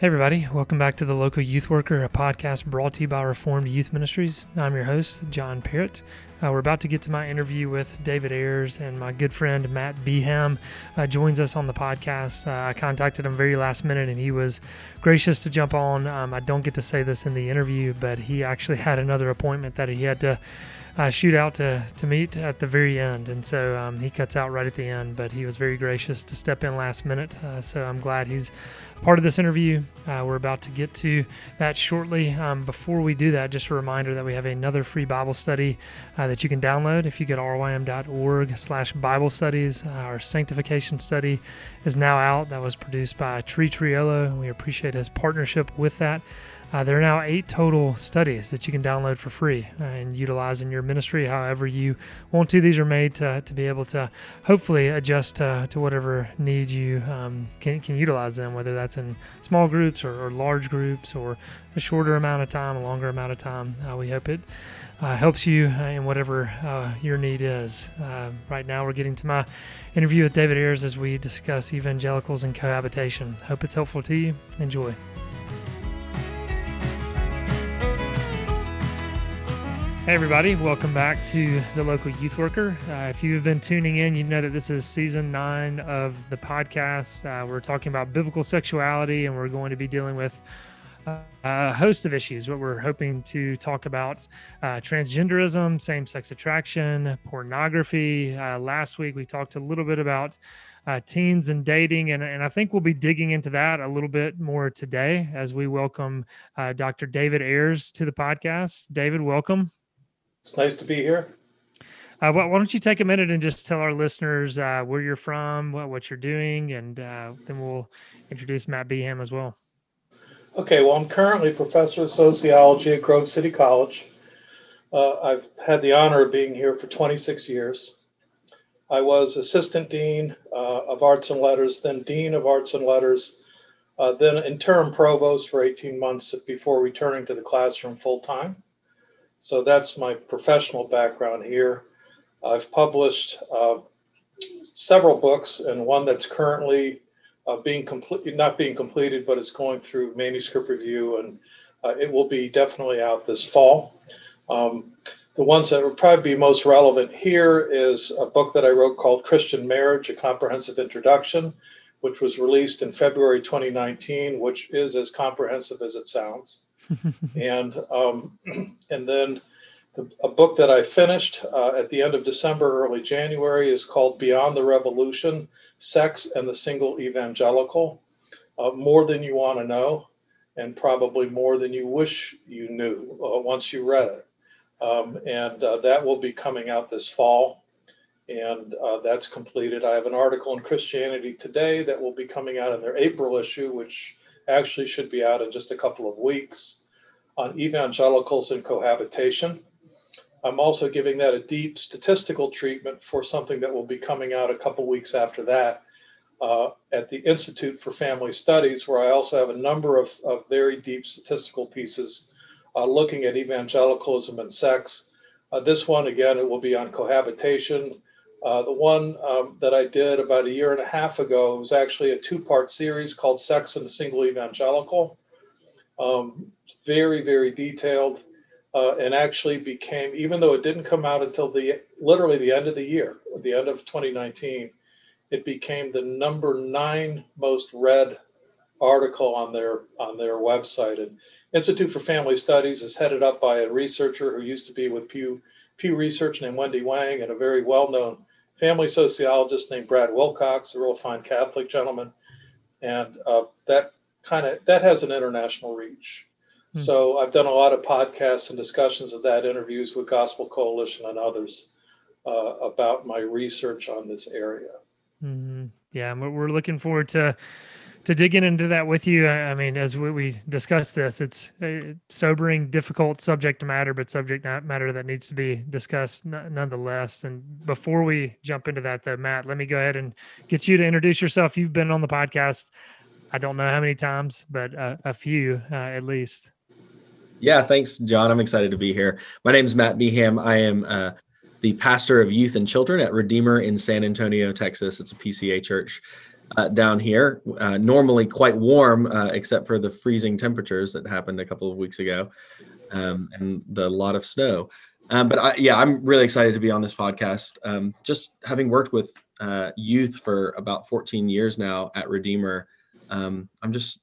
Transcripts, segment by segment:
Hey, everybody. Welcome back to The Local Youth Worker, a podcast brought to you by Reformed Youth Ministries. I'm your host, John Parrott. Uh, we're about to get to my interview with David Ayers, and my good friend Matt Beham uh, joins us on the podcast. Uh, I contacted him very last minute, and he was gracious to jump on. Um, I don't get to say this in the interview, but he actually had another appointment that he had to uh, shoot out to, to meet at the very end. And so um, he cuts out right at the end, but he was very gracious to step in last minute. Uh, so I'm glad he's part of this interview. Uh, we're about to get to that shortly. Um, before we do that, just a reminder that we have another free Bible study uh, that you can download if you go to rym.org slash Bible studies. Uh, our sanctification study is now out. That was produced by Tree Triolo. We appreciate his partnership with that. Uh, there are now eight total studies that you can download for free uh, and utilize in your ministry however you want to. These are made to, to be able to hopefully adjust uh, to whatever need you um, can, can utilize them, whether that's in small groups or, or, large groups or a shorter amount of time, a longer amount of time. Uh, we hope it uh, helps you in whatever your need is. right now, we're getting to my interview with David Ayers as we discuss evangelicals and cohabitation. Hope it's helpful to you. Enjoy. Hey, everybody, welcome back to the local youth worker. Uh, if you've been tuning in, you know that this is season nine of the podcast. Uh, we're talking about biblical sexuality, and we're going to be dealing with uh, a host of issues. What we're hoping to talk about uh, transgenderism, same sex attraction, pornography. Uh, last week, we talked a little bit about uh, teens and dating, and, and I think we'll be digging into that a little bit more today as we welcome Dr. David Ayers to the podcast. David, welcome. It's nice to be here. Uh, why, don't you take a minute and just tell our listeners uh, where you're from, what, what you're doing, and uh, then we'll introduce Matt Beham as well. Okay, well, I'm currently professor of sociology at Grove City College. Uh, I've had the honor of being here for 26 years. I was assistant dean uh, of arts and letters, then dean of arts and letters, uh, then interim provost for 18 months before returning to the classroom full time. So that's my professional background here. I've published uh, several books, and one that's currently uh, being complete, not being completed, but it's going through manuscript review, and uh, it will be definitely out this fall. Um, the ones that would probably be most relevant here is a book that I wrote called Christian Marriage: A Comprehensive Introduction, which was released in February 2019, which is as comprehensive as it sounds. and um, and then the, a book that I finished uh, at the end of December, early January, is called Beyond the Revolution: Sex and the Single Evangelical. Uh, more than you want to know, and probably more than you wish you knew uh, once you read it. Um, and uh, that will be coming out this fall. And uh, that's completed. I have an article in Christianity Today that will be coming out in their April issue, which actually should be out in just a couple of weeks on evangelicals and cohabitation. I'm also giving that a deep statistical treatment for something that will be coming out a couple weeks after that uh, at the Institute for Family Studies, where I also have a number of, of very deep statistical pieces uh, looking at evangelicalism and sex. Uh, this one, again, it will be on cohabitation. Uh, the one um, that I did about a year and a half ago was actually a two part series called Sex and the Single Evangelical. Um, very, very detailed, uh, and actually became, even though it didn't come out until the literally the end of the year, the end of 2019, it became the number nine most read article on their on their website. And Institute for Family Studies is headed up by a researcher who used to be with Pew Pew Research named Wendy Wang, and a very well-known family sociologist named Brad Wilcox, a real fine Catholic gentleman. And uh, that kind of that has an international reach. Hmm. So I've done a lot of podcasts and discussions of that, interviews with Gospel Coalition and others uh, about my research on this area. Mm-hmm. Yeah, we're looking forward to to digging into that with you. I mean, as we, we discuss this, it's a sobering, difficult subject matter, but subject matter that needs to be discussed nonetheless. And before we jump into that, though, Matt, let me go ahead and get you to introduce yourself. You've been on the podcast. I don't know how many times, but uh, a few uh, at least. Yeah, thanks, John. I'm excited to be here. My name is Matt Beham. I am uh, the pastor of youth and children at Redeemer in San Antonio, Texas. It's a PCA church. Uh, down here. Uh, normally quite warm, uh, except for the freezing temperatures that happened a couple of weeks ago, um, and the lot of snow. Um, but I, yeah, I'm really excited to be on this podcast. Um, just having worked with uh, youth for about 14 years now at Redeemer, um, I'm just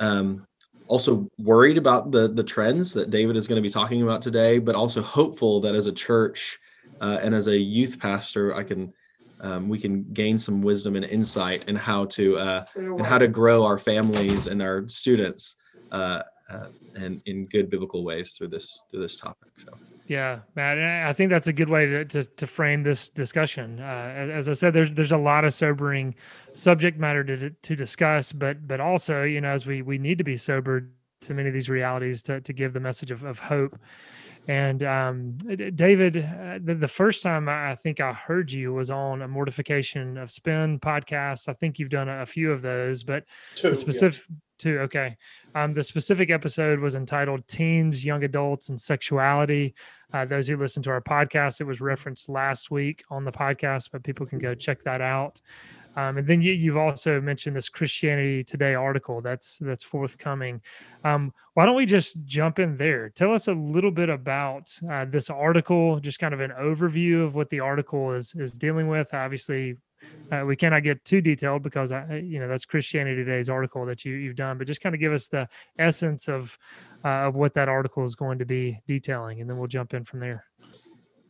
um, also worried about the the trends that David is going to be talking about today, but also hopeful that as a church uh, and as a youth pastor, I can um, we can gain some wisdom and insight in how to uh, and how to grow our families and our students uh, uh, and in good biblical ways through this through this topic. So. Yeah, Matt, I think that's a good way to, to, to frame this discussion. Uh, as I said, there's there's a lot of sobering subject matter to to discuss, but but also, you know, as we we need to be sober to many of these realities to to give the message of, of hope. And um, David, uh, the, the, first time I think I heard you was on a Mortification of Spin podcast. I think you've done a, a few of those, but Two, the specific yeah. two, okay. Um, the specific episode was entitled "Teens, Young Adults, and Sexuality." Uh, those who listen to our podcast, it was referenced last week on the podcast, but people can go check that out. Um, and then you, have also mentioned this Christianity Today article that's that's forthcoming. Um, why don't we just jump in there? Tell us a little bit about uh, this article, just kind of an overview of what the article is is dealing with. Obviously, uh, we cannot get too detailed because I, you know that's Christianity Today's article that you you've done, but just kind of give us the essence of uh, of what that article is going to be detailing, and then we'll jump in from there.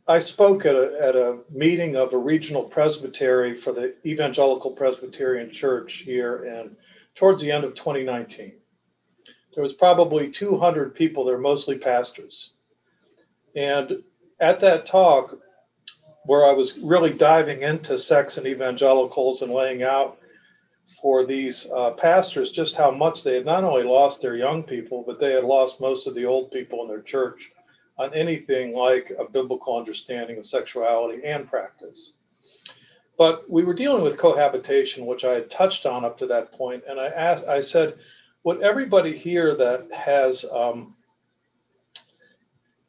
I spoke at a, at a meeting of a regional presbytery for the Evangelical Presbyterian Church here, and towards the end of 2019, there was probably 200 people there, mostly pastors. And at that talk, where I was really diving into sex and evangelicals and laying out for these uh, pastors just how much they had not only lost their young people, but they had lost most of the old people in their church on anything like a biblical understanding of sexuality and practice. But we were dealing with cohabitation, which I had touched on up to that point, and I asked, I said, would everybody here that has um,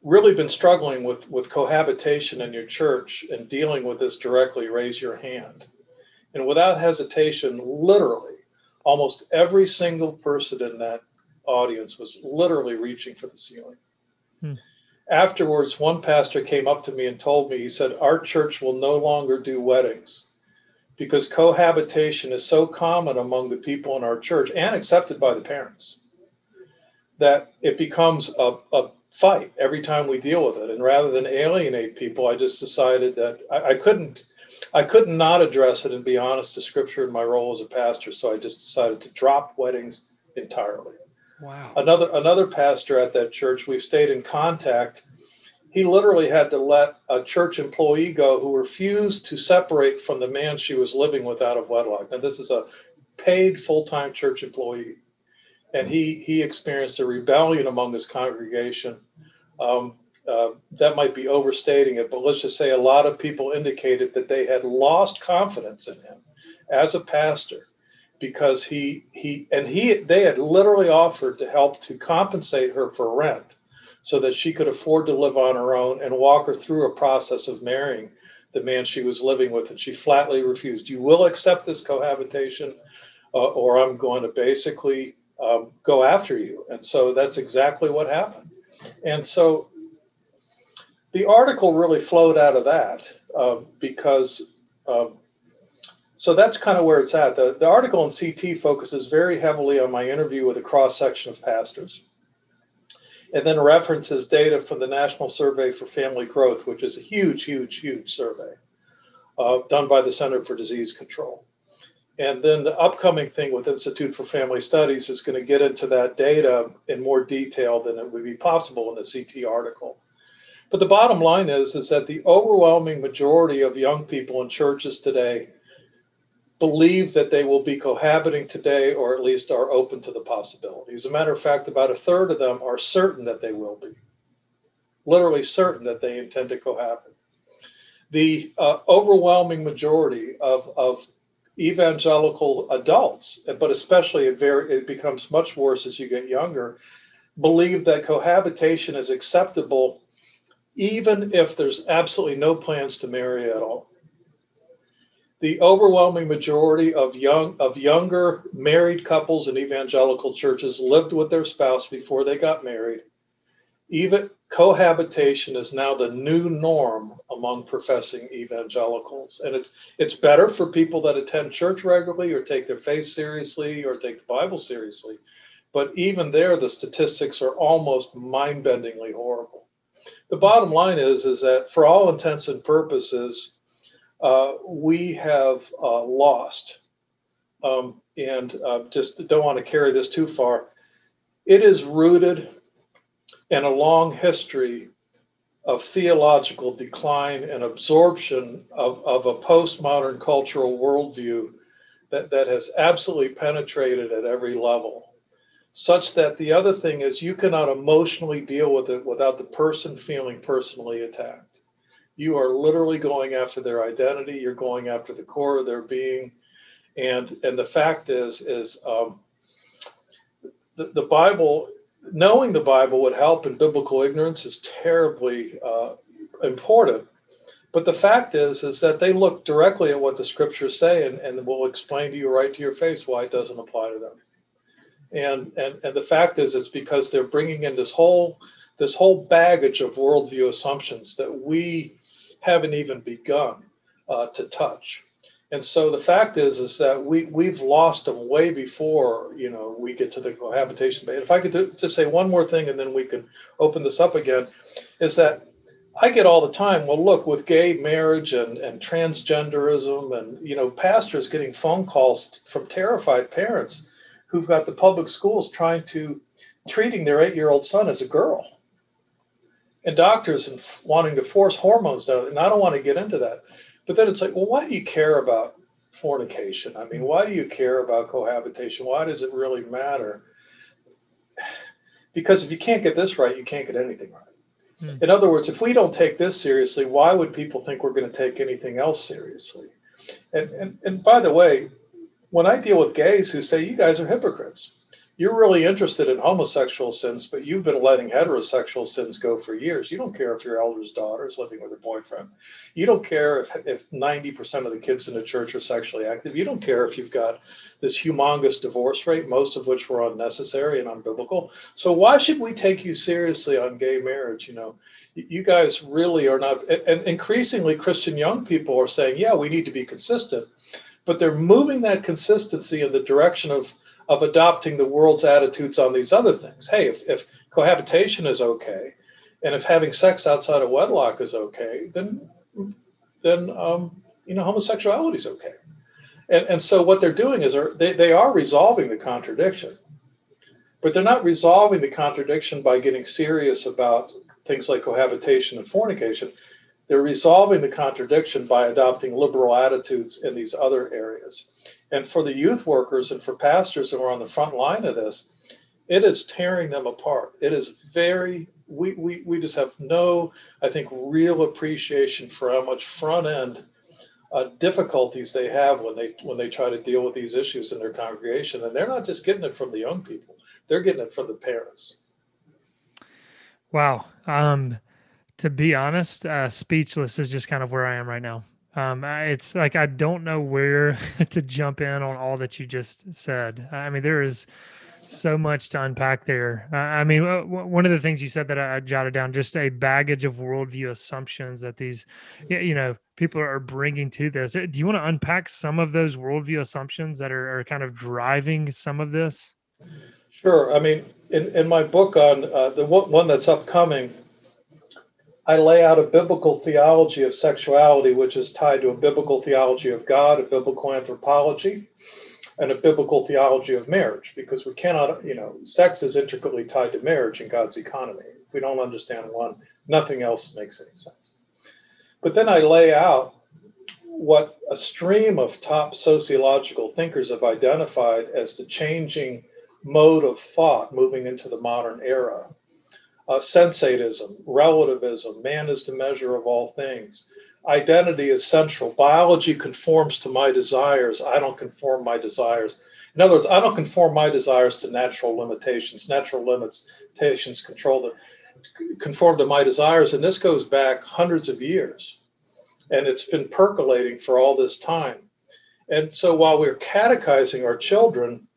really been struggling with with cohabitation in your church and dealing with this directly, raise your hand. And without hesitation, literally, almost every single person in that audience was literally reaching for the ceiling. Hmm afterwards, one pastor came up to me and told me, he said, Our church will no longer do weddings because cohabitation is so common among the people in our church and accepted by the parents that it becomes a, a fight every time we deal with it. And rather than alienate people, I just decided that I, I couldn't. I couldn't not address it and be honest to scripture in my role as a pastor, so I just decided to drop weddings entirely. Wow. Another another pastor at that church, we've stayed in contact. He literally had to let a church employee go who refused to separate from the man she was living with out of wedlock. Now this is a paid full-time church employee. And he he experienced a rebellion among his congregation. Um, uh, that might be overstating it, but let's just say a lot of people indicated that they had lost confidence in him as a pastor because he he and he they had literally offered to help to compensate her for rent so that she could afford to live on her own and walk her through a process of marrying the man she was living with. And she flatly refused. You will accept this cohabitation uh, or i'm going to basically um, go after you. And so that's exactly what happened. And so the article really flowed out of that uh, because um, so that's kind of where it's at. The, the article in CT focuses very heavily on my interview with a cross section of pastors and then references data from the National Survey for Family Growth, which is a huge, huge, huge survey uh, done by the Center for Disease Control. And then the upcoming thing with Institute for Family Studies is going to get into that data in more detail than it would be possible in the CT article. But the bottom line is, is that the overwhelming majority of young people in churches today believe that they will be cohabiting today or at least are open to the possibility. As a matter of fact, about a third of them are certain that they will be, literally certain that they intend to cohabit. The uh, overwhelming majority of, of evangelical adults, but especially it, very, it becomes much worse as you get younger, believe that cohabitation is acceptable even if there's absolutely no plans to marry at all the overwhelming majority of young of younger married couples in evangelical churches lived with their spouse before they got married. Even cohabitation is now the new norm among professing evangelicals. And it's it's better for people that attend church regularly or take their faith seriously or take the bible seriously. But even there the statistics are almost mind-bendingly horrible. The bottom line is is that for all intents and purposes uh, we have uh, lost um, and uh, just don't want to carry this too far it is rooted in a long history of theological decline and absorption of, of a postmodern cultural worldview that, that has absolutely penetrated at every level such that the other thing is you cannot emotionally deal with it without the person feeling personally attacked. You are literally going after their identity. You're going after the core of their being, and and the fact is is um, the, the Bible. Knowing the Bible would help in biblical ignorance is terribly uh, important. But the fact is, is that they look directly at what the scriptures say and, and will explain to you right to your face why it doesn't apply to them and and and the fact is it's because they're bringing in this whole this whole baggage of worldview assumptions that we haven't even begun uh, to touch. And so the fact is is that we we've lost them way before you know we get to the cohabitation debate if i could just say one more thing and then we can open this up again is that I get all the time, well, look, with gay marriage and, and transgenderism, and you know, pastors getting phone calls from terrified parents who've got the public schools trying to treating their eight-year-old son as a girl and doctors and wanting to force hormones down and i don't want to get into that but then it's like well why do you care about fornication? I mean why do you care about cohabitation? Why does it really matter? Because if you can't get this right you can't get anything right. Hmm. in other words if we don't take this seriously why would people think we're going to take anything else seriously? And, and and by the way when I deal with gays who say, you guys are hypocrites, you're really interested in homosexual sins, but you've been letting heterosexual sins go for years. You don't care if your elder's daughter is living with her boyfriend. You don't care if, if 90% of the kids in the church are sexually active. You don't care if you've got this humongous divorce rate, most of which were unnecessary and unbiblical. So why should we take you seriously on gay marriage? You know, you guys really are not, and increasingly Christian young people are saying, yeah, we need to be consistent but they're moving that consistency in the direction of of adopting the world's attitudes on these other things. Hey, if, if cohabitation is okay, and if having sex outside of wedlock is okay, then then um, you know homosexuality is okay. And and so what they're doing is they, they are resolving the contradiction, but they're not resolving the contradiction by getting serious about things like cohabitation and fornication. They're resolving the contradiction by adopting liberal attitudes in these other areas. And for the youth workers and for pastors who are on the front line of this, it is tearing them apart. It is very, we, we, we just have no, I think, real appreciation for how much front end uh, difficulties they have when they when they try to deal with these issues in their congregation. And they're not just getting it from the young people; they're getting it from the parents. Wow. Um, to be honest, uh, speechless is just kind of where I am right now. Um, it's like I don't know where to jump in on all that you just said. I mean, there is so much to unpack there. Uh, I mean, w- one of the things you said that I jotted down, just a baggage of worldview assumptions that these, you know, people are bringing to this. Uh, do you want to unpack some of those worldview assumptions that are, are kind of driving some of this? Sure. I mean, in, in my book on uh, the one that's upcoming, I lay out a biblical theology of sexuality, which is tied to a biblical theology of God, a biblical anthropology, and a biblical theology of marriage, because we cannot, you know, sex is intricately tied to marriage in God's economy. If we don't understand one, nothing else makes any sense. But then I lay out what a stream of top sociological thinkers have identified as the changing mode of thought moving into the modern era uh, sensatism, relativism, man is the measure of all things. Identity is central. Biology conforms to my desires. I don't conform my desires. In other words, I don't conform my desires to natural limitations. Natural limitations control the conform to my desires, and this goes back hundreds of years, and it's been percolating for all this time. And so while we're catechizing our children,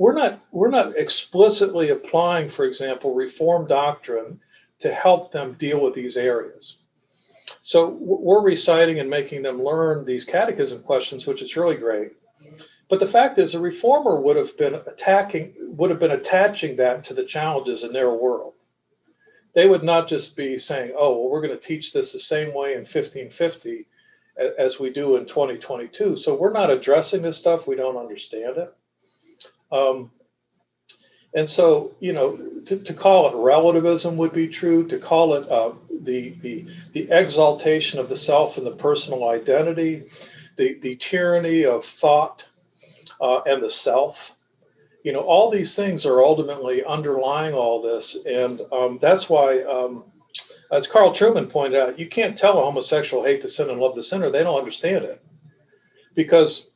we're not we're not explicitly applying, for example, reform doctrine to help them deal with these areas. So we're reciting and making them learn these catechism questions, which is really great. But the fact is, a reformer would have been attacking, would have been attaching that to the challenges in their world. They would not just be saying, "Oh, well, we're going to teach this the same way in 1550 as we do in 2022." So we're not addressing this stuff. We don't understand it. Um, and so, you know, to, to, call it relativism would be true. To call it uh, the the the exaltation of the self and the personal identity, the the tyranny of thought uh, and the self. You know, all these things are ultimately underlying all this, and um, that's why, um, as Carl Trueman pointed out, you can't tell a homosexual hate the sin and love the sinner. They don't understand it, because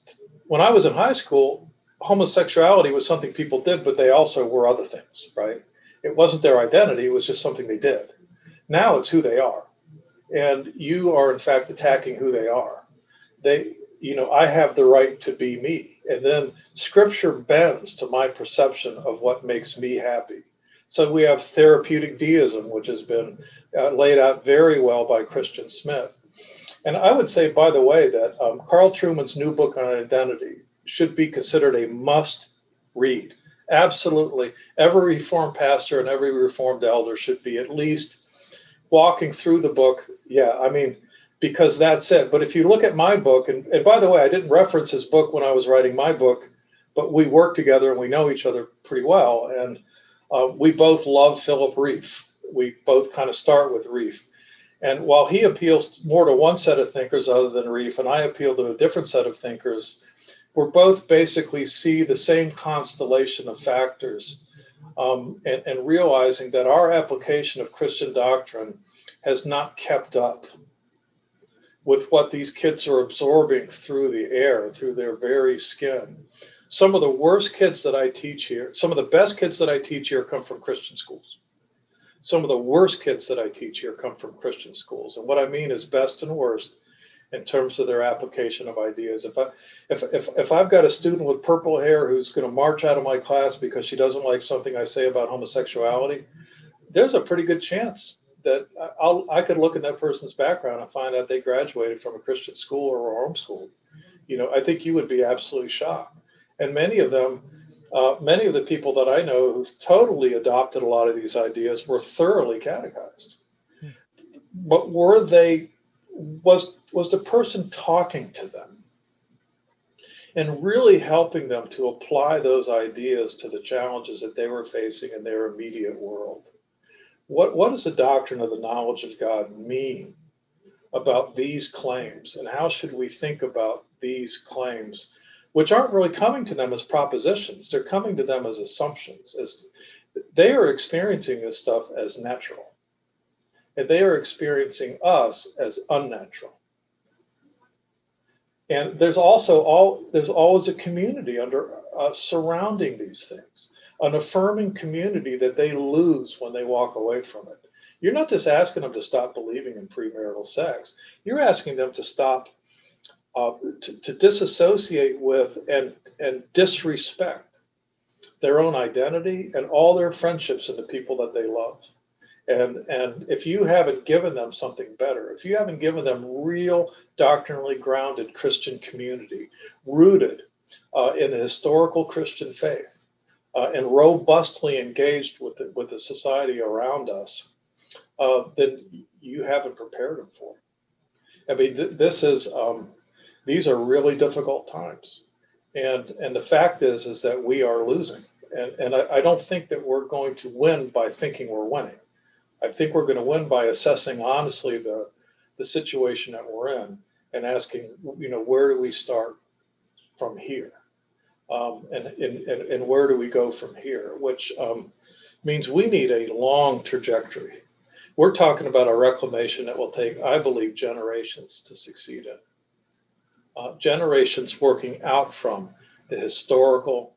when I was in high school, homosexuality was something people did, but they also were other things, right? It wasn't their identity; it was just something they did. Now it's who they are, and you are in fact attacking who they are. They, you know, I have the right to be me and then scripture bends to my perception of what makes me happy. So we have therapeutic deism, which has been uh, laid out very well by Christian Smith. And I would say, by the way, that um, Carl Trueman's new book on identity should be considered a must read. Absolutely. Every Reformed pastor and every Reformed elder should be at least walking through the book. Yeah, I mean, because that's it. But if you look at my book, and, and by the way, I didn't reference his book when I was writing my book, but we work together and we know each other pretty well. And uh, we both love Philip Rieff. We both kind of start with Rieff. And while he appeals more to one set of thinkers other than Rieff, and I appeal to a different set of thinkers, we're both basically see the same constellation of factors um, and, and realizing that our application of Christian doctrine has not kept up with what these kids are absorbing through the air, through their very skin. Some of the worst kids that I teach here, some of the best kids that I teach here come from Christian schools. Some of the worst kids that I teach here come from Christian schools. And what I mean is best and worst in terms of their application of ideas. If I if if, if I've got a student with purple hair who's going to march out of my class because she doesn't like something I say about homosexuality, there's a pretty good chance that I'll, I could look in that person's background and find out they graduated from a Christian school or were homeschooled. You know, I think you would be absolutely shocked. And many of them, uh, many of the people that I know who've totally adopted a lot of these ideas were thoroughly catechized. Hmm. But were they, was, was the person talking to them and really helping them to apply those ideas to the challenges that they were facing in their immediate world? what, what does the doctrine of the knowledge of God mean about these claims? And how should we think about these claims, which aren't really coming to them as propositions? They're coming to them as assumptions, as they are experiencing this stuff as natural. And they are experiencing us as unnatural. And there's also all there's always a community under uh, surrounding these things an affirming community that they lose when they walk away from it. You're not just asking them to stop believing in premarital sex, you're asking them to stop, uh, to, to disassociate with and, and disrespect their own identity and all their friendships and the people that they love. And, and if you haven't given them something better, if you haven't given them real doctrinally grounded Christian community rooted uh, in the historical Christian faith, uh, and robustly engaged with the, with the society around us, uh, then you haven't prepared them for. I mean, th- this is um, these are really difficult times, and and the fact is is that we are losing, and and I, I don't think that we're going to win by thinking we're winning. I think we're going to win by assessing honestly the the situation that we're in and asking, you know, where do we start from here? Um, and, and, and, where do we go from here? Which um, means we need a long trajectory. We're talking about a reclamation that will take, I believe, generations to succeed in. Uh, generations working out from the historical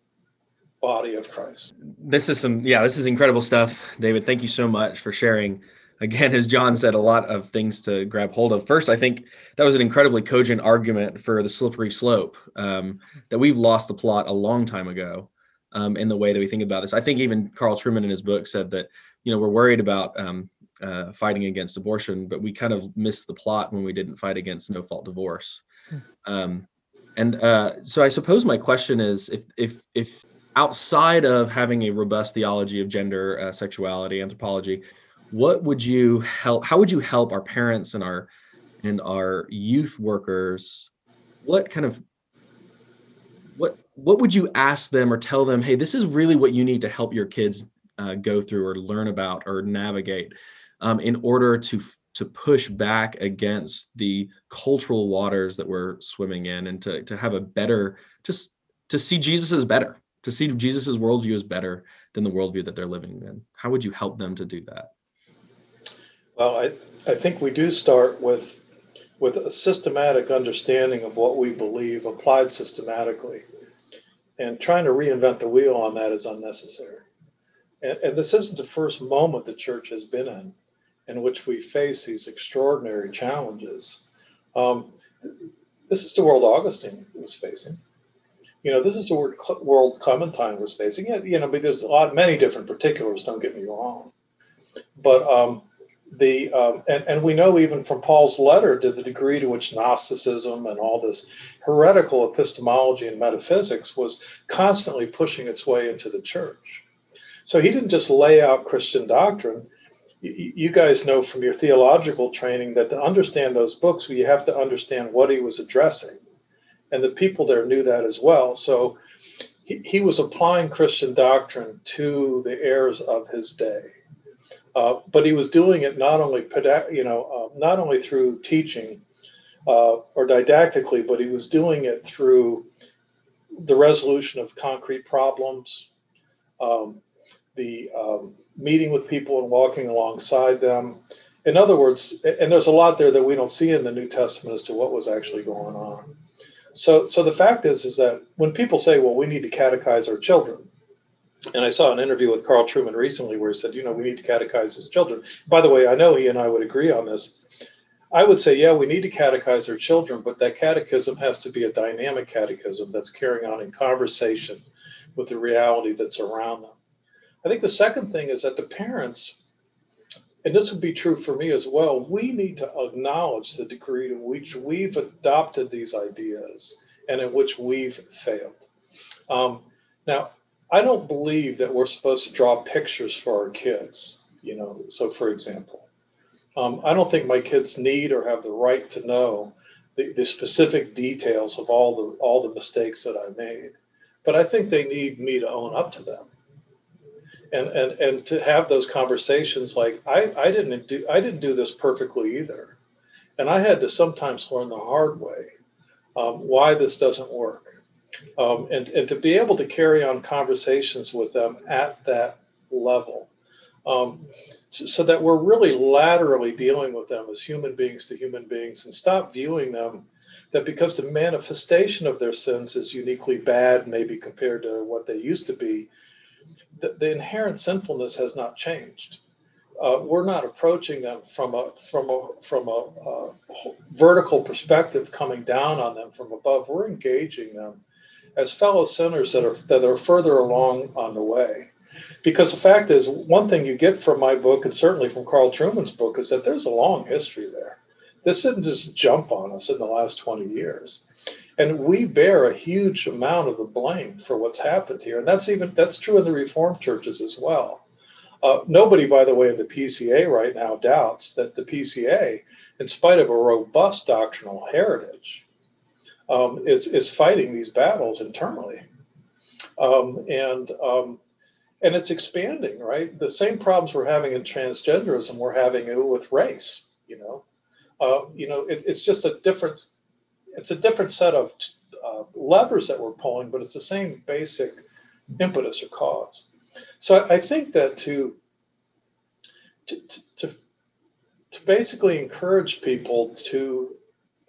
body of Christ. This is some, yeah, this is incredible stuff, David. Thank you so much for sharing again, as John said, a lot of things to grab hold of. First, I think that was an incredibly cogent argument for the slippery slope um, that we've lost the plot a long time ago um, in the way that we think about this. I think even Carl Trueman in his book said that you know we're worried about um, uh, fighting against abortion, but we kind of missed the plot when we didn't fight against no fault divorce. Hmm. Um, and uh, so I suppose my question is if if if outside of having a robust theology of gender, uh, sexuality, anthropology, what would you help? How would you help our parents and our and our youth workers? What kind of what what would you ask them or tell them? Hey, this is really what you need to help your kids uh, go through or learn about or navigate um, in order to to push back against the cultural waters that we're swimming in and to, to have a better just to see jesus as better to see jesus's worldview is better than the worldview that they're living in how would you help them to do that well i, I think we do start with with a systematic understanding of what we believe applied systematically and trying to reinvent the wheel on that is unnecessary and, and this isn't the first moment the church has been in in which we face these extraordinary challenges. Um, this is the world Augustine was facing. You know, this is the world Clementine was facing. Yeah, you know, but there's a lot, many different particulars. Don't get me wrong, but um, the um, and, and we know even from Paul's letter to the degree to which Gnosticism and all this heretical epistemology and metaphysics was constantly pushing its way into the church. So he didn't just lay out Christian doctrine you guys know from your theological training that to understand those books, you have to understand what he was addressing. And the people there knew that as well. So he, he was applying Christian doctrine to the heirs of his day. Uh, but he was doing it not only, you know, uh, not only through teaching uh, or didactically, but he was doing it through the resolution of concrete problems, um, the um, meeting with people and walking alongside them. In other words, and there's a lot there that we don't see in the New Testament as to what was actually going on. So, so the fact is, is that when people say, "Well, we need to catechize our children," and I saw an interview with Carl Trueman recently where he said, "You know, we need to catechize his children." By the way, I know he and I would agree on this. I would say, yeah, we need to catechize our children, but that catechism has to be a dynamic catechism that's carrying on in conversation with the reality that's around them. I think the second thing is that the parents, and this would be true for me as well, we need to acknowledge the degree to which we've adopted these ideas and in which we've failed. Um, now, I don't believe that we're supposed to draw pictures for our kids. You know, so for example, um, I don't think my kids need or have the right to know the, the specific details of all the all the mistakes that I made, but I think they need me to own up to them and and and to have those conversations like I I didn't do I didn't do this perfectly either, and I had to sometimes learn the hard way um, why this doesn't work, um, and and to be able to carry on conversations with them at that level. Um, so that we're really laterally dealing with them as human beings to human beings and stop viewing them that because the manifestation of their sins is uniquely bad, maybe compared to what they used to be, the, inherent sinfulness has not changed. Uh, we're not approaching them from a from a from a, a, vertical perspective, coming down on them from above. We're engaging them as fellow sinners that are that are further along on the way. Because the fact is, one thing you get from my book, and certainly from Carl Trueman's book, is that there's a long history there. This didn't just jump on us in the last 20 years and we bear a huge amount of the blame for what's happened here. And that's even that's true in the reformed churches as well. Uh, nobody by the way in the pca right now doubts that the pca in spite of a robust doctrinal heritage um, is is fighting these battles internally. Um, and um, and it's expanding right? The same problems we're having in transgenderism we're having with race you know? Uh, you know it, it's just a different it's a different set of uh, levers that we're pulling, but it's the same basic impetus or cause. So I, I think that to, to to to basically encourage people to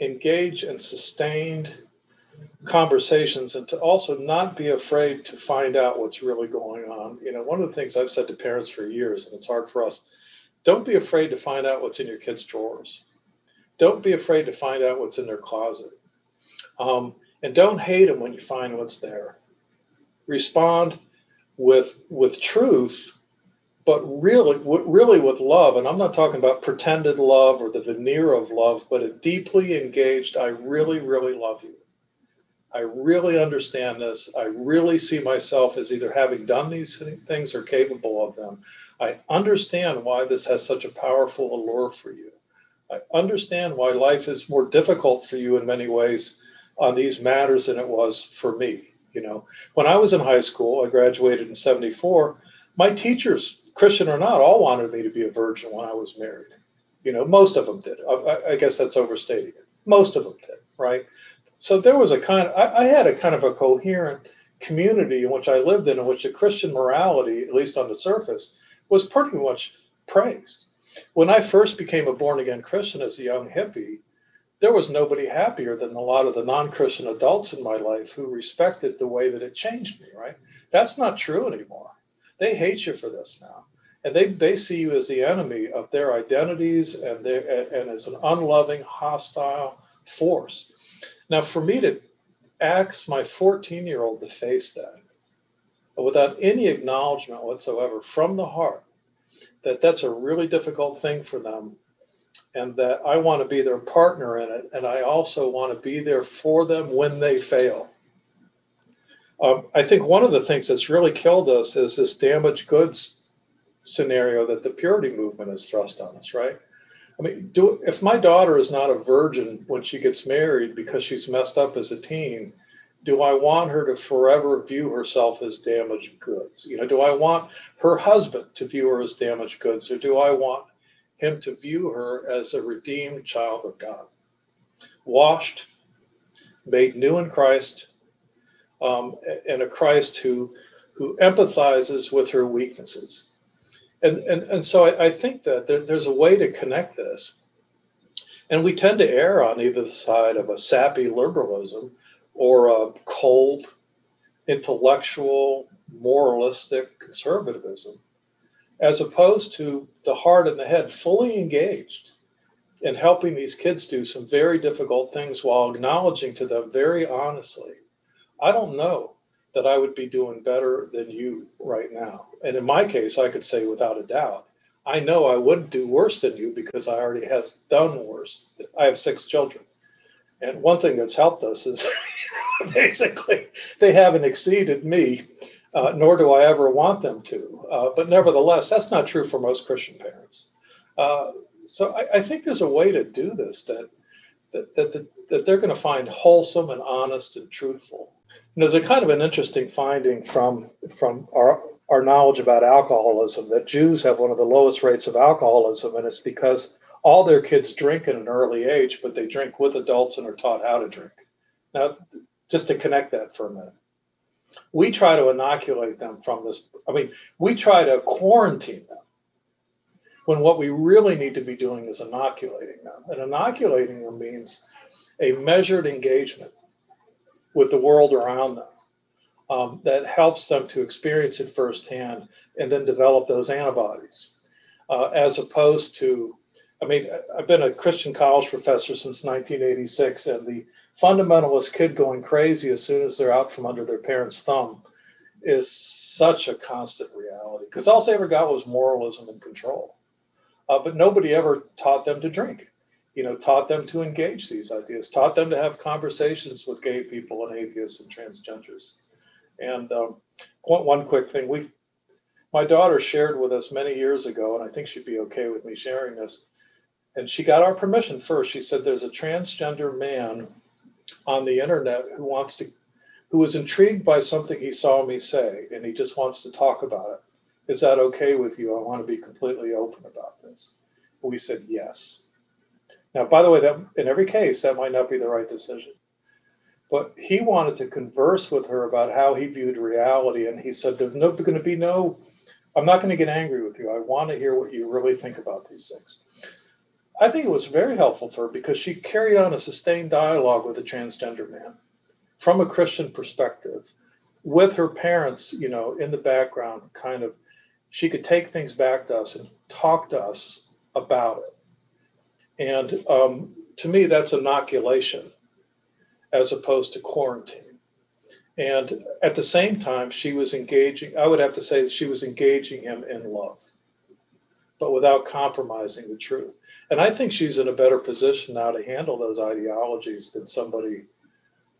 engage in sustained conversations and to also not be afraid to find out what's really going on. You know, one of the things I've said to parents for years, and it's hard for us Don't be afraid to find out what's in your kids' drawers. Don't be afraid to find out what's in their closet. Um, and don't hate them when you find what's there. Respond with with truth, but really, really with love. And I'm not talking about pretended love or the veneer of love, but a deeply engaged. I really, really love you. I really understand this. I really see myself as either having done these things or capable of them. I understand why this has such a powerful allure for you. I understand why life is more difficult for you in many ways on these matters than it was for me. You know, when I was in high school, I graduated in 74, my teachers, Christian or not, all wanted me to be a virgin when I was married. You know, most of them did. I, I guess that's overstating it. Most of them did, right? So there was a kind of, I, I had a kind of a coherent community in which I lived in, in which the Christian morality, at least on the surface, was pretty much praised. When I first became a born again Christian as a young hippie, there was nobody happier than a lot of the non Christian adults in my life who respected the way that it changed me, right? That's not true anymore. They hate you for this now. And they, they see you as the enemy of their identities and, their, and as an unloving, hostile force. Now, for me to ask my 14 year old to face that without any acknowledgement whatsoever from the heart that that's a really difficult thing for them and that I want to be their partner in it. And I also want to be there for them when they fail. Um, I think one of the things that's really killed us is this damaged goods scenario that the purity movement has thrust on us, right? I mean, do if my daughter is not a virgin when she gets married because she's messed up as a teen, do I want her to forever view herself as damaged goods? You know, do I want her husband to view her as damaged goods, or do I want him to view her as a redeemed child of God, washed, made new in Christ, um, and a Christ who who empathizes with her weaknesses? and and and so I, I think that there, there's a way to connect this, and we tend to err on either side of a sappy liberalism or a cold, intellectual, moralistic conservatism, as opposed to the heart and the head fully engaged in helping these kids do some very difficult things while acknowledging to them very honestly, I don't know that I would be doing better than you right now. And in my case, I could say without a doubt, I know I would do worse than you because I already have done worse. I have six children. And one thing that's helped us is basically they haven't exceeded me, uh, nor do I ever want them to. Uh, but nevertheless, that's not true for most Christian parents. Uh, so I, I, think there's a way to do this that that, that, that they're going to find wholesome and honest and truthful And there's a kind of an interesting finding from from our our knowledge about alcoholism that Jews have one of the lowest rates of alcoholism, and it's because all their kids drink at an early age, but they drink with adults and are taught how to drink. Now, just to connect that for a minute, we try to inoculate them from this. I mean, we try to quarantine them when what we really need to be doing is inoculating them. And inoculating them means a measured engagement with the world around them um, that helps them to experience it firsthand and then develop those antibodies uh, as opposed to i mean i've been a christian college professor since 1986 and the fundamentalist kid going crazy as soon as they're out from under their parents thumb is such a constant reality because all they ever got was moralism and control uh, but nobody ever taught them to drink you know, taught them to engage these ideas, taught them to have conversations with gay people and atheists and transgenders. And um, one, one quick thing, we, my daughter shared with us many years ago, and I think she'd be okay with me sharing this. And she got our permission first. She said, "There's a transgender man on the internet who wants to, who was intrigued by something he saw me say, and he just wants to talk about it. Is that okay with you? I want to be completely open about this." We said yes. Now, by the way, that in every case, that might not be the right decision. But he wanted to converse with her about how he viewed reality. And he said, There's no going to be no, I'm not going to get angry with you. I want to hear what you really think about these things. I think it was very helpful for her because she carried on a sustained dialogue with a transgender man from a Christian perspective with her parents, you know, in the background, kind of she could take things back to us and talk to us about it. And um, to me, that's inoculation as opposed to quarantine. And at the same time, she was engaging, I would have to say she was engaging him in love, but without compromising the truth. And I think she's in a better position now to handle those ideologies than somebody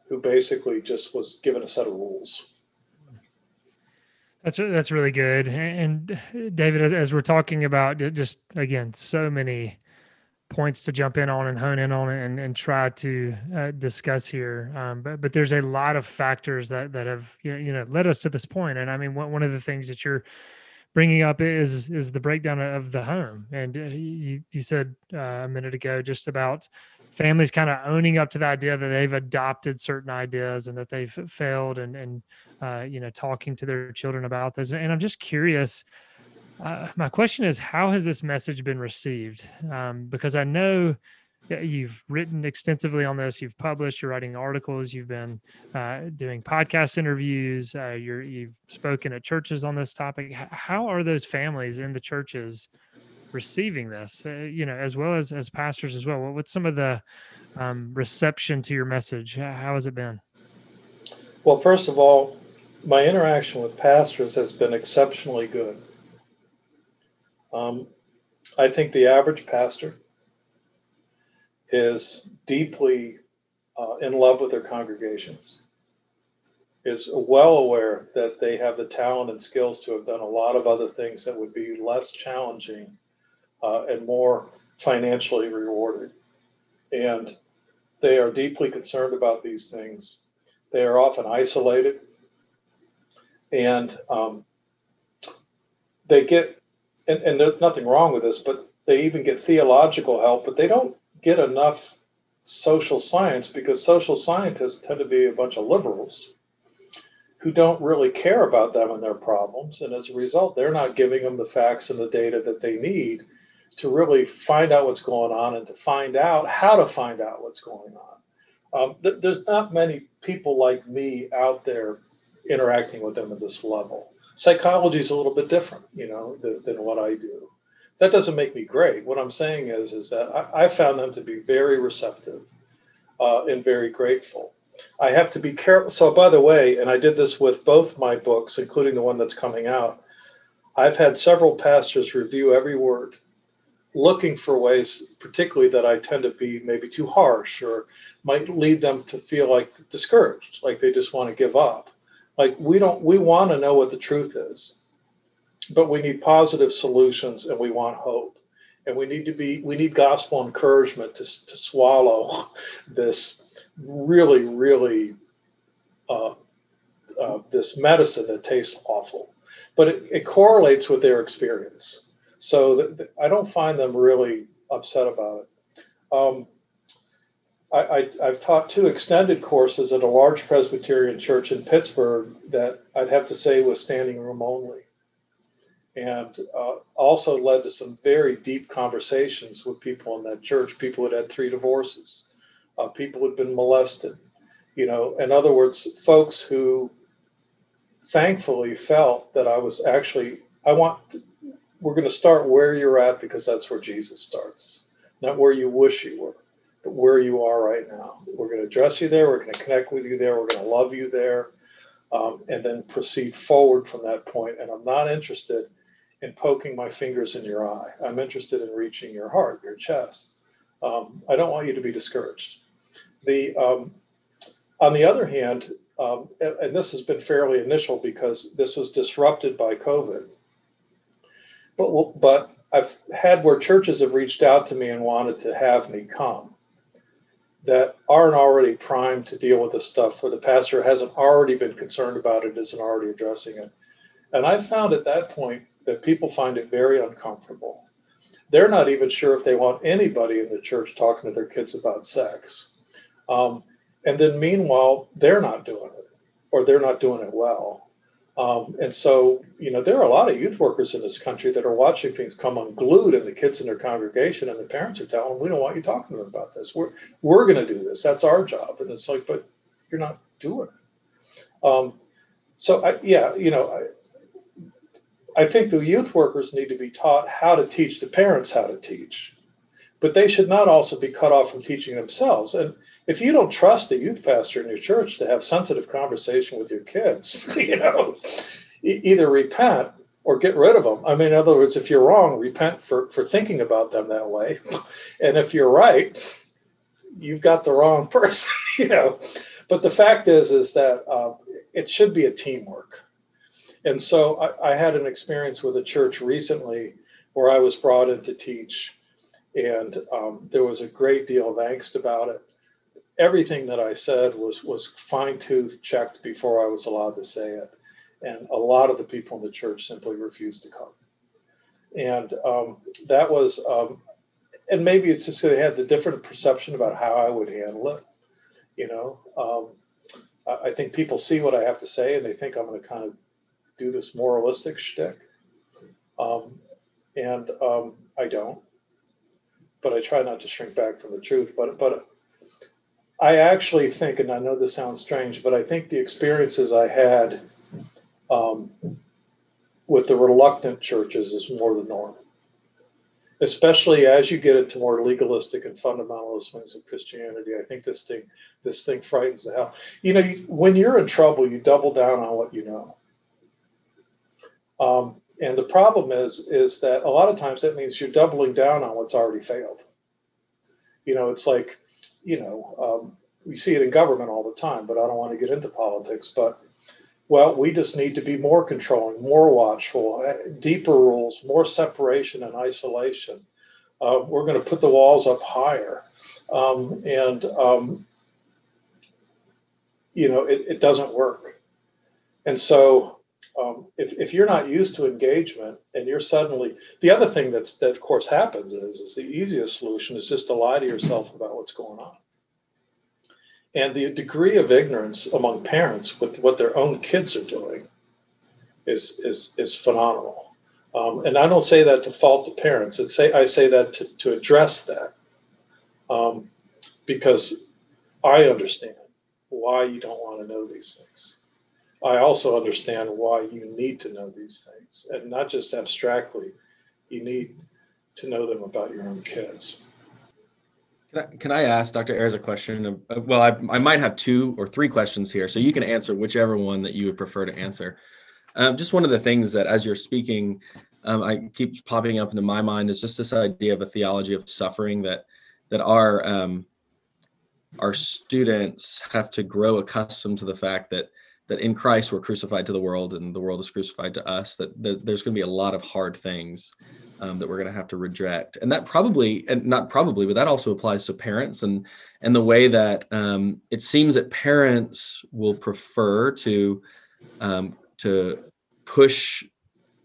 who basically just was given a set of rules. That's that's really good. And David, as we're talking about, just again, so many points to jump in on and hone in on and, and try to uh, discuss here. Um, but but there's a lot of factors that that have you know, you know led us to this point. And I mean, one, one of the things that you're bringing up is is the breakdown of the home. And uh, you you said uh, a minute ago just about families kind of owning up to the idea that they've adopted certain ideas and that they've failed and and uh, you know talking to their children about this. And I'm just curious uh, my question is, how has this message been received? Um, because I know you've written extensively on this. You've published. You're writing articles. You've been uh, doing podcast interviews. Uh, you have spoken at churches on this topic. How are those families in the churches receiving this? Uh, you know, as well as as pastors as well. What's some of the um, reception to your message? How has it been? Well, first of all, my interaction with pastors has been exceptionally good. Um, I think the average pastor is deeply uh, in love with their congregations, is well aware that they have the talent and skills to have done a lot of other things that would be less challenging uh, and more financially rewarded. And they are deeply concerned about these things. They are often isolated and um, they get and, and there's nothing wrong with this, but they even get theological help, but they don't get enough social science because social scientists tend to be a bunch of liberals who don't really care about them and their problems. And as a result, they're not giving them the facts and the data that they need to really find out what's going on and to find out how to find out what's going on. Um, th- there's not many people like me out there interacting with them at this level psychology is a little bit different, you know, than, than, what I do. That doesn't make me great. What I'm saying is, is that I, I found them to be very receptive uh, and very grateful. I have to be careful. So, by the way, and I did this with both my books, including the one that's coming out. I've had several pastors review every word, looking for ways, particularly that I tend to be maybe too harsh or might lead them to feel like discouraged, like they just want to give up like we don't we want to know what the truth is but we need positive solutions and we want hope. And we need to be we need gospel encouragement to, to swallow this really really uh, uh, this medicine that tastes awful. But it, it correlates with their experience. So i don't find them really upset about it. Um, I, I, have taught two extended courses at a large Presbyterian church in Pittsburgh that I'd have to say was standing room only. And uh, also led to some very deep conversations with people in that church, people who had three divorces, uh, people who had been molested. You know, in other words, folks who thankfully felt that I was actually, I want, to, we're going to start where you're at because that's where Jesus starts, not where you wish you were but where you are right now. We're going to address you there. We're going to connect with you there. We're going to love you there, um, and then proceed forward from that point. And I'm not interested in poking my fingers in your eye. I'm interested in reaching your heart, your chest. Um, I don't want you to be discouraged. The um, on the other hand, um, and, and this has been fairly initial because this was disrupted by COVID. But but I've had where churches have reached out to me and wanted to have me come that aren't already primed to deal with this stuff, where the pastor hasn't already been concerned about it, isn't already addressing it. And I've found at that point that people find it very uncomfortable. They're not even sure if they want anybody in the church talking to their kids about sex. Um, and then meanwhile, they're not doing it or they're not doing it well. Um, and so, you know, there are a lot of youth workers in this country that are watching things come unglued, and the kids in their congregation and the parents are telling them, "We don't want you talking to them about this. We're we're going to do this. That's our job." And it's like, but you're not doing it. Um, so, I, yeah, you know, I think the youth workers need to be taught how to teach the parents how to teach, but they should not also be cut off from teaching themselves. And if you don't trust the youth pastor in your church to have sensitive conversation with your kids, you know, either repent or get rid of them. I mean, in other words, if you're wrong, repent for, for thinking about them that way. And if you're right, you've got the wrong person, you know. But the fact is, is that uh, it should be a teamwork. And so I, I had an experience with a church recently where I was brought in to teach, and um, there was a great deal of angst about it. Everything that I said was was fine tooth checked before I was allowed to say it and a lot of the people in the church simply refused to come. And um, that was, um, and maybe it's just they had a different perception about how I would handle it. You know, um, I, I think people see what I have to say and they think I'm going to kind of do this moralistic shtick. Um, and um, I don't, but I try not to shrink back from the truth. But but I actually think, and I know this sounds strange, but I think the experiences I had um, with the reluctant churches is more the norm. Especially as you get into more legalistic and fundamentalist wings of Christianity, I think this thing this thing frightens the hell. You know, when you're in trouble, you double down on what you know. Um, and the problem is is that a lot of times that means you're doubling down on what's already failed. You know, it's like, you know, um, we see it in government all the time, but I don't want to get into politics. But well, we just need to be more controlling, more watchful, uh, deeper rules, more separation and isolation. Uh, we're going to put the walls up higher. Um, and, um, you know, it, it, doesn't work. And so um, if, if you're not used to engagement and you're suddenly, the other thing that's, that of course happens is, is the easiest solution is just to lie to yourself about what's going on. And the degree of ignorance among parents with what their own kids are doing is is is phenomenal. Um, and I don't say that to fault the parents. It's say I say that to, to address that um, because I understand why you don't want to know these things. I also understand why you need to know these things, and not just abstractly. You need to know them about your own kids. Can I, can I ask Dr. Ayers a question? Well, I, I might have two or three questions here, so you can answer whichever one that you would prefer to answer. Um, just one of the things that, as you're speaking, um, I keep popping up into my mind is just this idea of a theology of suffering that that our um, our students have to grow accustomed to the fact that that in Christ we're crucified to the world and the world is crucified to us. That, there's going to be a lot of hard things um, that we're going to have to reject and that probably and not probably but that also applies to parents and and the way that um, it seems that parents will prefer to um, to push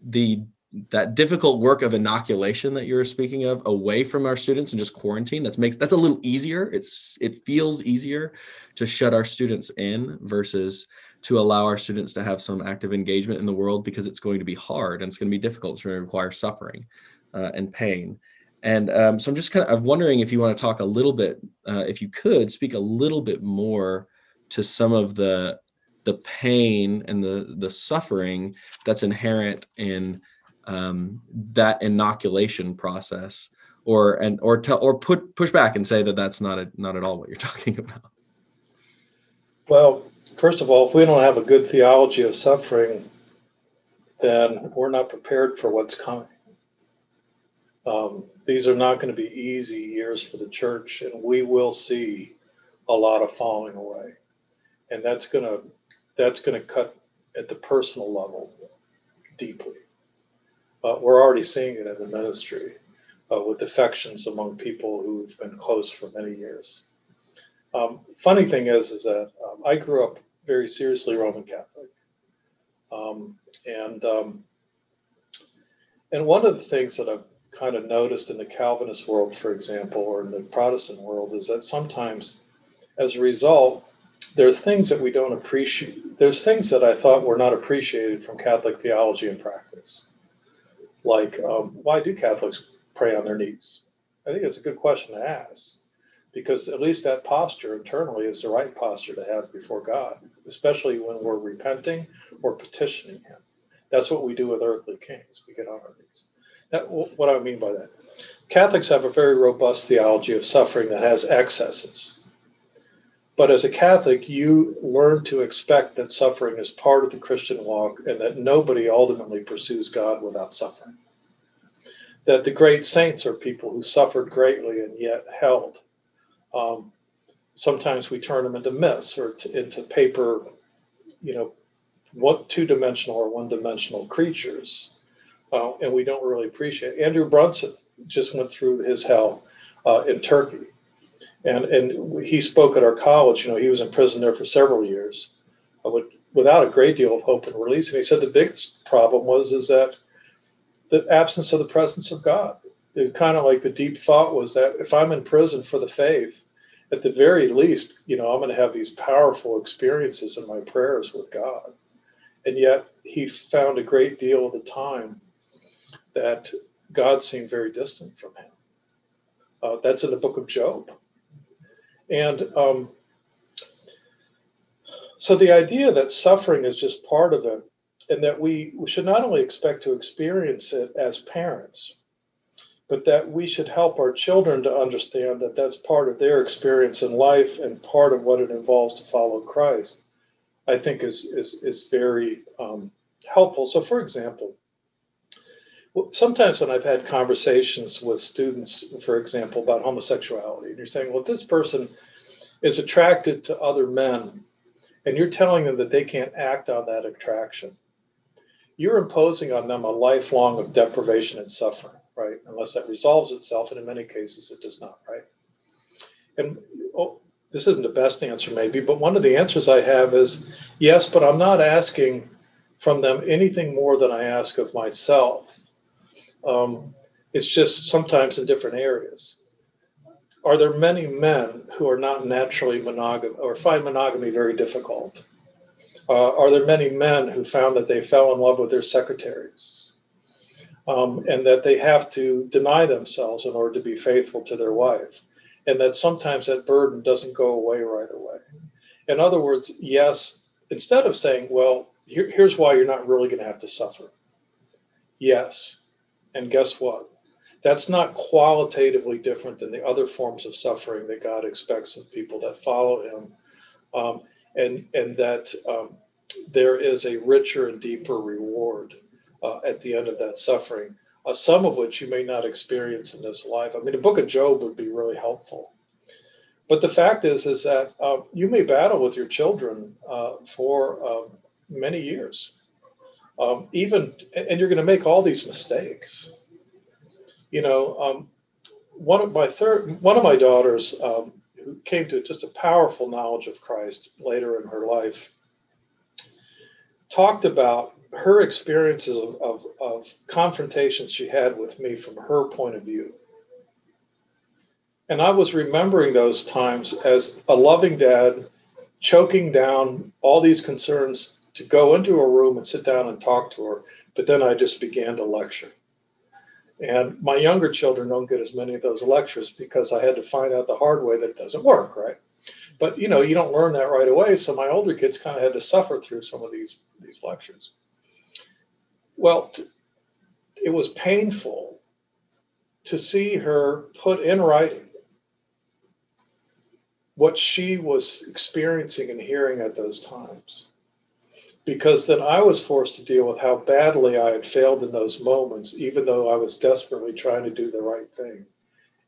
the that difficult work of inoculation that you were speaking of away from our students and just quarantine that's makes that's a little easier it's it feels easier to shut our students in versus to allow our students to have some active engagement in the world because it's going to be hard and it's going to be difficult. It's going to require suffering uh, and pain. And um, so I'm just kind of I'm wondering if you want to talk a little bit, uh, if you could speak a little bit more to some of the the pain and the the suffering that's inherent in um, that inoculation process, or and or tell or put push back and say that that's not a, not at all what you're talking about. Well, first of all, if we don't have a good theology of suffering, then we're not prepared for what's coming. Um, these are not going to be easy years for the church, and we will see a lot of falling away, and that's going to that's going to cut at the personal level deeply. We're already seeing it in the ministry uh, with defections among people who've been close for many years. Um, funny thing is, is that um, I grew up very seriously Roman Catholic, um, and um, and one of the things that I've kind of noticed in the Calvinist world, for example, or in the Protestant world, is that sometimes, as a result, there's things that we don't appreciate. There's things that I thought were not appreciated from Catholic theology and practice, like um, why do Catholics pray on their knees? I think it's a good question to ask because at least that posture internally is the right posture to have before God, especially when we're repenting or petitioning Him. That's what we do with earthly kings. We get on our knees. That, what I mean by that. Catholics have a very robust theology of suffering that has excesses. But as a Catholic, you learn to expect that suffering is part of the Christian walk and that nobody ultimately pursues God without suffering. That the great saints are people who suffered greatly and yet held. Um, sometimes we turn them into myths or to, into paper, you know, what two-dimensional or one-dimensional creatures, uh, and we don't really appreciate. It. Andrew Brunson just went through his hell uh, in Turkey, and and he spoke at our college. You know, he was in prison there for several years, uh, with, without a great deal of hope and release. And he said the biggest problem was is that the absence of the presence of God. It was kind of like the deep thought was that if I'm in prison for the faith, at the very least, you know, I'm going to have these powerful experiences in my prayers with God. And yet he found a great deal of the time that God seemed very distant from him. Uh, that's in the book of Job. And um, so the idea that suffering is just part of it, and that we, we should not only expect to experience it as parents, but that we should help our children to understand that that's part of their experience in life and part of what it involves to follow Christ, I think is is is very um, helpful. So, for example, sometimes when I've had conversations with students, for example, about homosexuality, and you're saying, well, this person is attracted to other men, and you're telling them that they can't act on that attraction, you're imposing on them a lifelong of deprivation and suffering, right? Unless that resolves itself, and in many cases it does not, right? And oh, this isn't the best answer, maybe, but one of the answers I have is yes, but I'm not asking from them anything more than I ask of myself. Um, it's just sometimes in different areas. Are there many men who are not naturally monogamous or find monogamy very difficult? Uh, are there many men who found that they fell in love with their secretaries um, and that they have to deny themselves in order to be faithful to their wife? and that sometimes that burden doesn't go away right away. In other words, yes, instead of saying, well, here, here's why you're not really going to have to suffer. Yes. And guess what? That's not qualitatively different than the other forms of suffering that God expects of people that follow Him. Um, and, and that um, there is a richer and deeper reward uh, at the end of that suffering uh, some of which you may not experience in this life. I mean, the book of Job would be really helpful. But the fact is, is that uh, you may battle with your children uh, for um, many years, um, even, and you're going to make all these mistakes. You know, um, one of my third, one of my daughters, um, who came to just a powerful knowledge of Christ later in her life, talked about her experiences of, of, of confrontations she had with me from her point of view. And I was remembering those times as a loving dad choking down all these concerns to go into a room and sit down and talk to her. But then I just began to lecture. And my younger children don't get as many of those lectures because I had to find out the hard way that doesn't work, right? But you know, you don't learn that right away. So my older kids kind of had to suffer through some of these these lectures. Well, it was painful to see her put in writing what she was experiencing and hearing at those times. Because then I was forced to deal with how badly I had failed in those moments, even though I was desperately trying to do the right thing.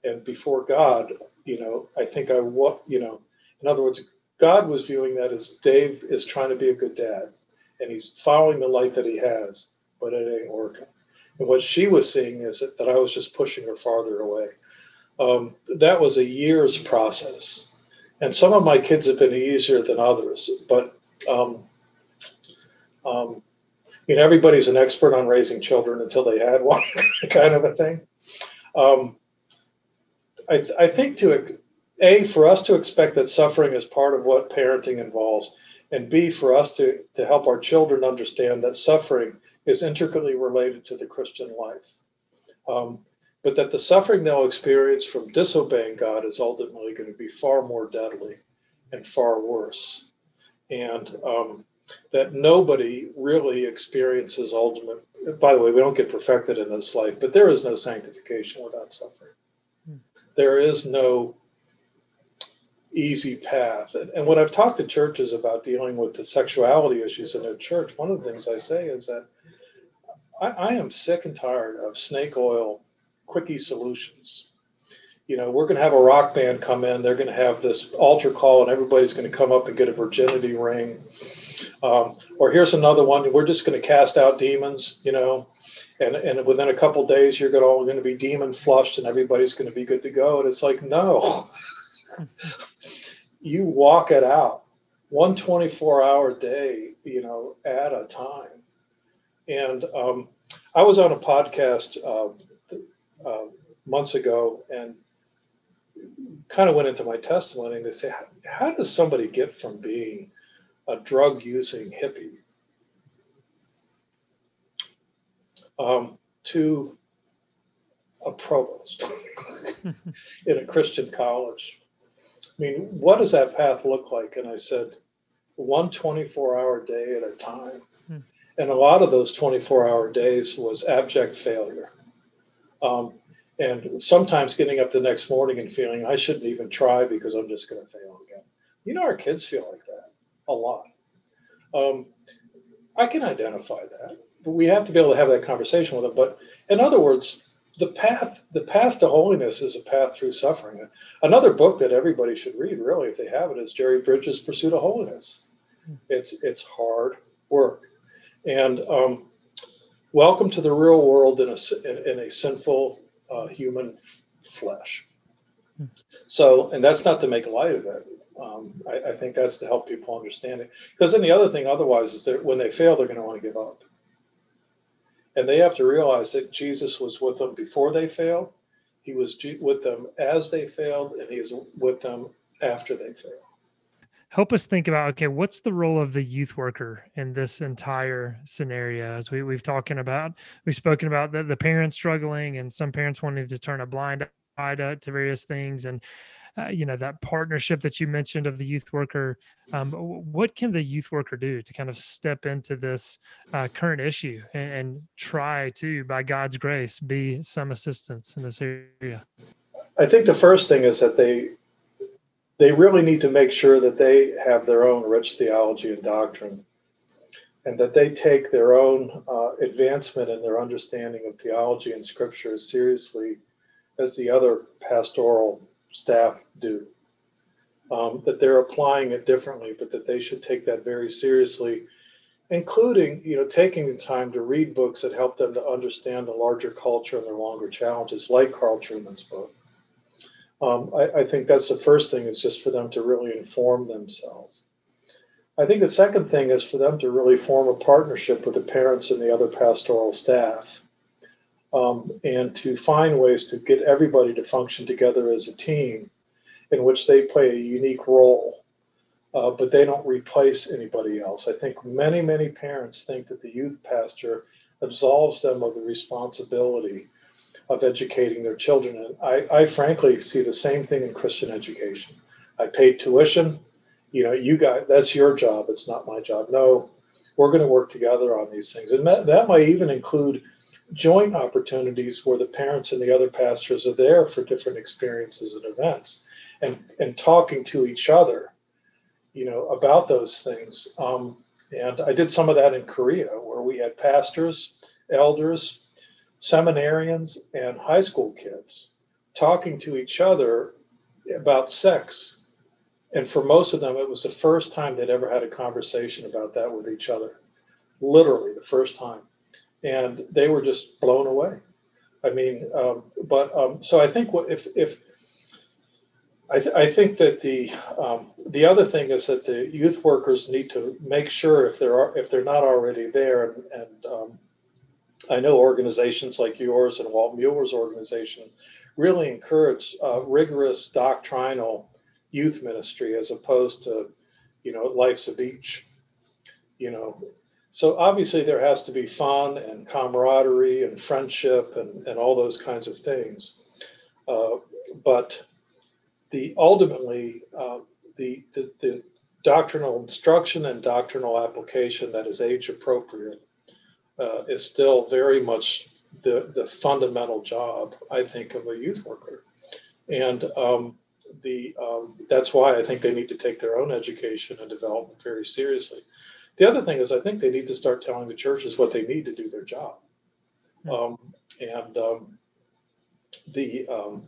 And before God, you know, I think I, you know, in other words, God was viewing that as Dave is trying to be a good dad and he's following the light that he has but it ain't working. And what she was seeing is that, that I was just pushing her farther away. Um, that was a year's process. And some of my kids have been easier than others, but um, um, you know, everybody's an expert on raising children until they had one, kind of a thing. Um, I, th- I think to a for us to expect that suffering is part of what parenting involves, and b for us to to help our children understand that suffering is intricately related to the Christian life. Um, but that the suffering they'll experience from disobeying God is ultimately going to be far more deadly and far worse. And um, that nobody really experiences ultimate. By the way, we don't get perfected in this life, but there is no sanctification without suffering. Hmm. There is no easy path. And, and when I've talked to churches about dealing with the sexuality issues in their church, one of the things I say is that I, I am sick and tired of snake oil quickie solutions. You know, we're going to have a rock band come in. They're going to have this altar call, and everybody's going to come up and get a virginity ring. Um, or here's another one. We're just going to cast out demons. You know, and and within a couple days, you're going to all going to be demon flushed, and everybody's going to be good to go. And it's like, no, you walk it out, one 24 hour day. You know, at a time. And um, I was on a podcast uh, uh, months ago and kind of went into my testimony and they say, how, does somebody get from being a drug using hippie um, to a provost in a Christian college? I mean, what does that path look like? And I said, one 24 hour day at a time. Hmm. And a lot of those 24 hour days was abject failure. Um, and sometimes getting up the next morning and feeling I shouldn't even try because I'm just going to fail again. You know, our kids feel like that a lot. Um, I can identify that, but we have to be able to have that conversation with them. But in other words, the path the path to holiness is a path through suffering. Another book that everybody should read, really, if they have it, is Jerry Bridges' Pursuit of Holiness. It's it's hard work, and um, welcome to the real world in a in, a sinful uh, human flesh. So, and that's not to make light of it. Um, I, I, think that's to help people understand it. Because then the other thing, otherwise, is that when they fail, they're going to want to give up. And they have to realize that Jesus was with them before they failed, He was with them as they failed, and He is with them after they failed help us think about okay what's the role of the youth worker in this entire scenario? As we, we've talking about we've spoken about the, the parents struggling and some parents wanting to turn a blind eye to, to various things. And uh, you know that partnership that you mentioned of the youth worker um, what can the youth worker do to kind of step into this uh, current issue and, and try to by god's grace be some assistance in this area? I think the first thing is that they they really need to make sure that they have their own rich theology and doctrine and that they take their own uh, advancement in their understanding of theology and scripture as seriously as the other pastoral staff do. Um, that they're applying it differently, but that they should take that very seriously, including, you know, taking the time to read books that help them to understand the larger culture and their longer challenges, like Carl Trueman's book. Um, I, I, think that's the first thing is just for them to really inform themselves. I think the second thing is for them to really form a partnership with the parents and the other pastoral staff um, and to find ways to get everybody to function together as a team in which they play a unique role, uh, but they don't replace anybody else. I think many, many parents think that the youth pastor absolves them of the responsibility of educating their children. And I, I frankly see the same thing in Christian education. I paid tuition. You know, you got that's your job. It's not my job. No, we're going to work together on these things, and that, that might even include joint opportunities where the parents and the other pastors are there for different experiences and events, and and talking to each other, you know, about those things. Um, and I did some of that in Korea, where we had pastors, elders, seminarians and high school kids talking to each other about sex. And for most of them, it was the first time they'd ever had a conversation about that with each other. Literally, the first time. And they were just blown away. I mean, um, but um, so I think what if if I, th- I think that the um, the other thing is that the youth workers need to make sure if there are if they're not already there and, and um, I know organizations like yours and Walt Mueller's organization really encourage uh, rigorous doctrinal youth ministry as opposed to, you know, life's a beach, you know. So obviously there has to be fun and camaraderie and friendship and, and all those kinds of things. Uh, but the ultimately uh, the, the, the doctrinal instruction and doctrinal application that is age appropriate uh, is still very much the, the fundamental job, I think, of a youth worker. And um, the um, that's why I think they need to take their own education and development very seriously. The other thing is, I think they need to start telling the churches what they need to do their job. Um, and um, the um,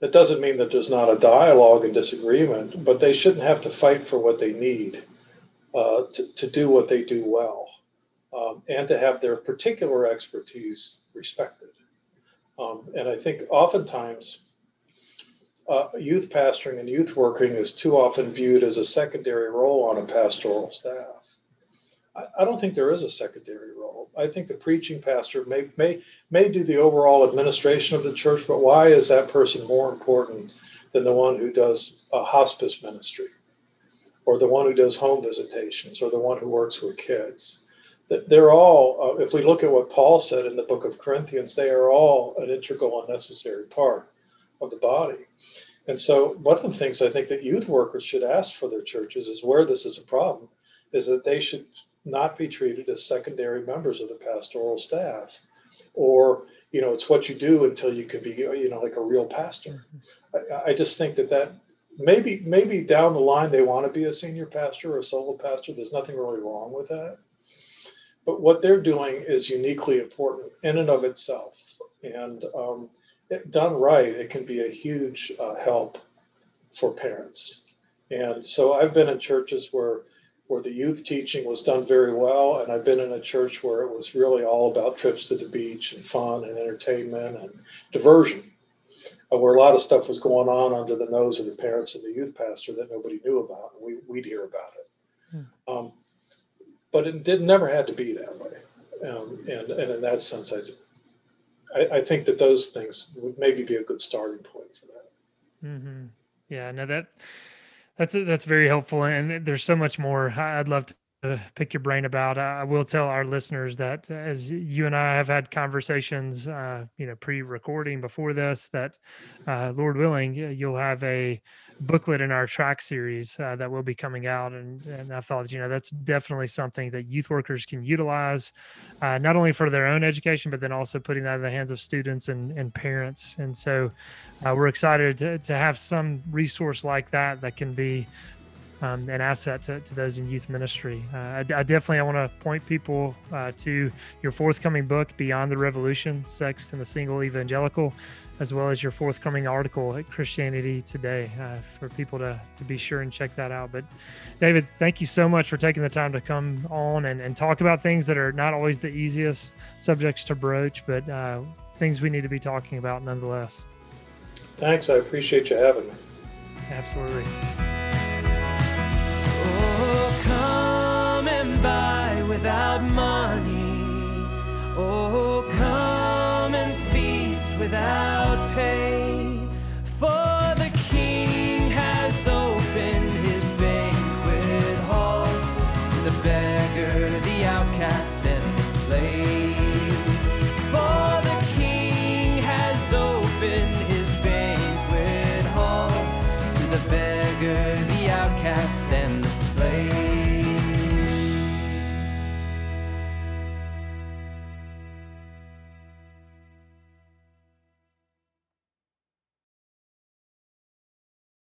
that doesn't mean that there's not a dialogue and disagreement, but they shouldn't have to fight for what they need uh, to, to do what they do well um, and to have their particular expertise respected. Um, and I think oftentimes uh, youth pastoring and youth working is too often viewed as a secondary role on a pastoral staff. I, I don't think there is a secondary role. I think the preaching pastor may, may, may do the overall administration of the church, but why is that person more important than the one who does a hospice ministry or the one who does home visitations or the one who works with kids? They're all, uh, if we look at what Paul said in the book of Corinthians, they are all an integral and necessary part of the body. And so, one of the things I think that youth workers should ask for their churches is where this is a problem, is that they should not be treated as secondary members of the pastoral staff, or you know, it's what you do until you can be, you know, like a real pastor. I, I just think that that maybe maybe down the line they want to be a senior pastor or a solo pastor. There's nothing really wrong with that but what they're doing is uniquely important in and of itself. And um, it, done right, it can be a huge uh, help for parents. And so I've been in churches where where the youth teaching was done very well, and I've been in a church where it was really all about trips to the beach and fun and entertainment and diversion, uh, where a lot of stuff was going on under the nose of the parents and the youth pastor that nobody knew about, and we, we'd hear about it. Hmm. Um, but it did never had to be that way. Um, and, and in that sense, I, I, I, think that those things would maybe be a good starting point for that. Mm-hmm. Yeah, no, that that's that's very helpful, and there's so much more I'd love to to pick your brain about. I will tell our listeners that as you and I have had conversations, uh, you know, pre-recording before this, that uh, Lord willing, you'll have a booklet in our track series uh, that will be coming out, and and I thought, you know, that's definitely something that youth workers can utilize, uh, not only for their own education, but then also putting that in the hands of students and and parents. And so, uh, we're excited to to have some resource like that that can be um, an asset to, to, those in youth ministry. Uh, I, I, definitely I want to point people uh, to your forthcoming book, Beyond the Revolution: Sex and the Single Evangelical, as well as your forthcoming article at Christianity Today uh, for people to to be sure and check that out. But David, thank you so much for taking the time to come on and, and talk about things that are not always the easiest subjects to broach, but uh, things we need to be talking about nonetheless. Thanks. I appreciate you having me. Absolutely. Without money. Oh, come and feast without pay.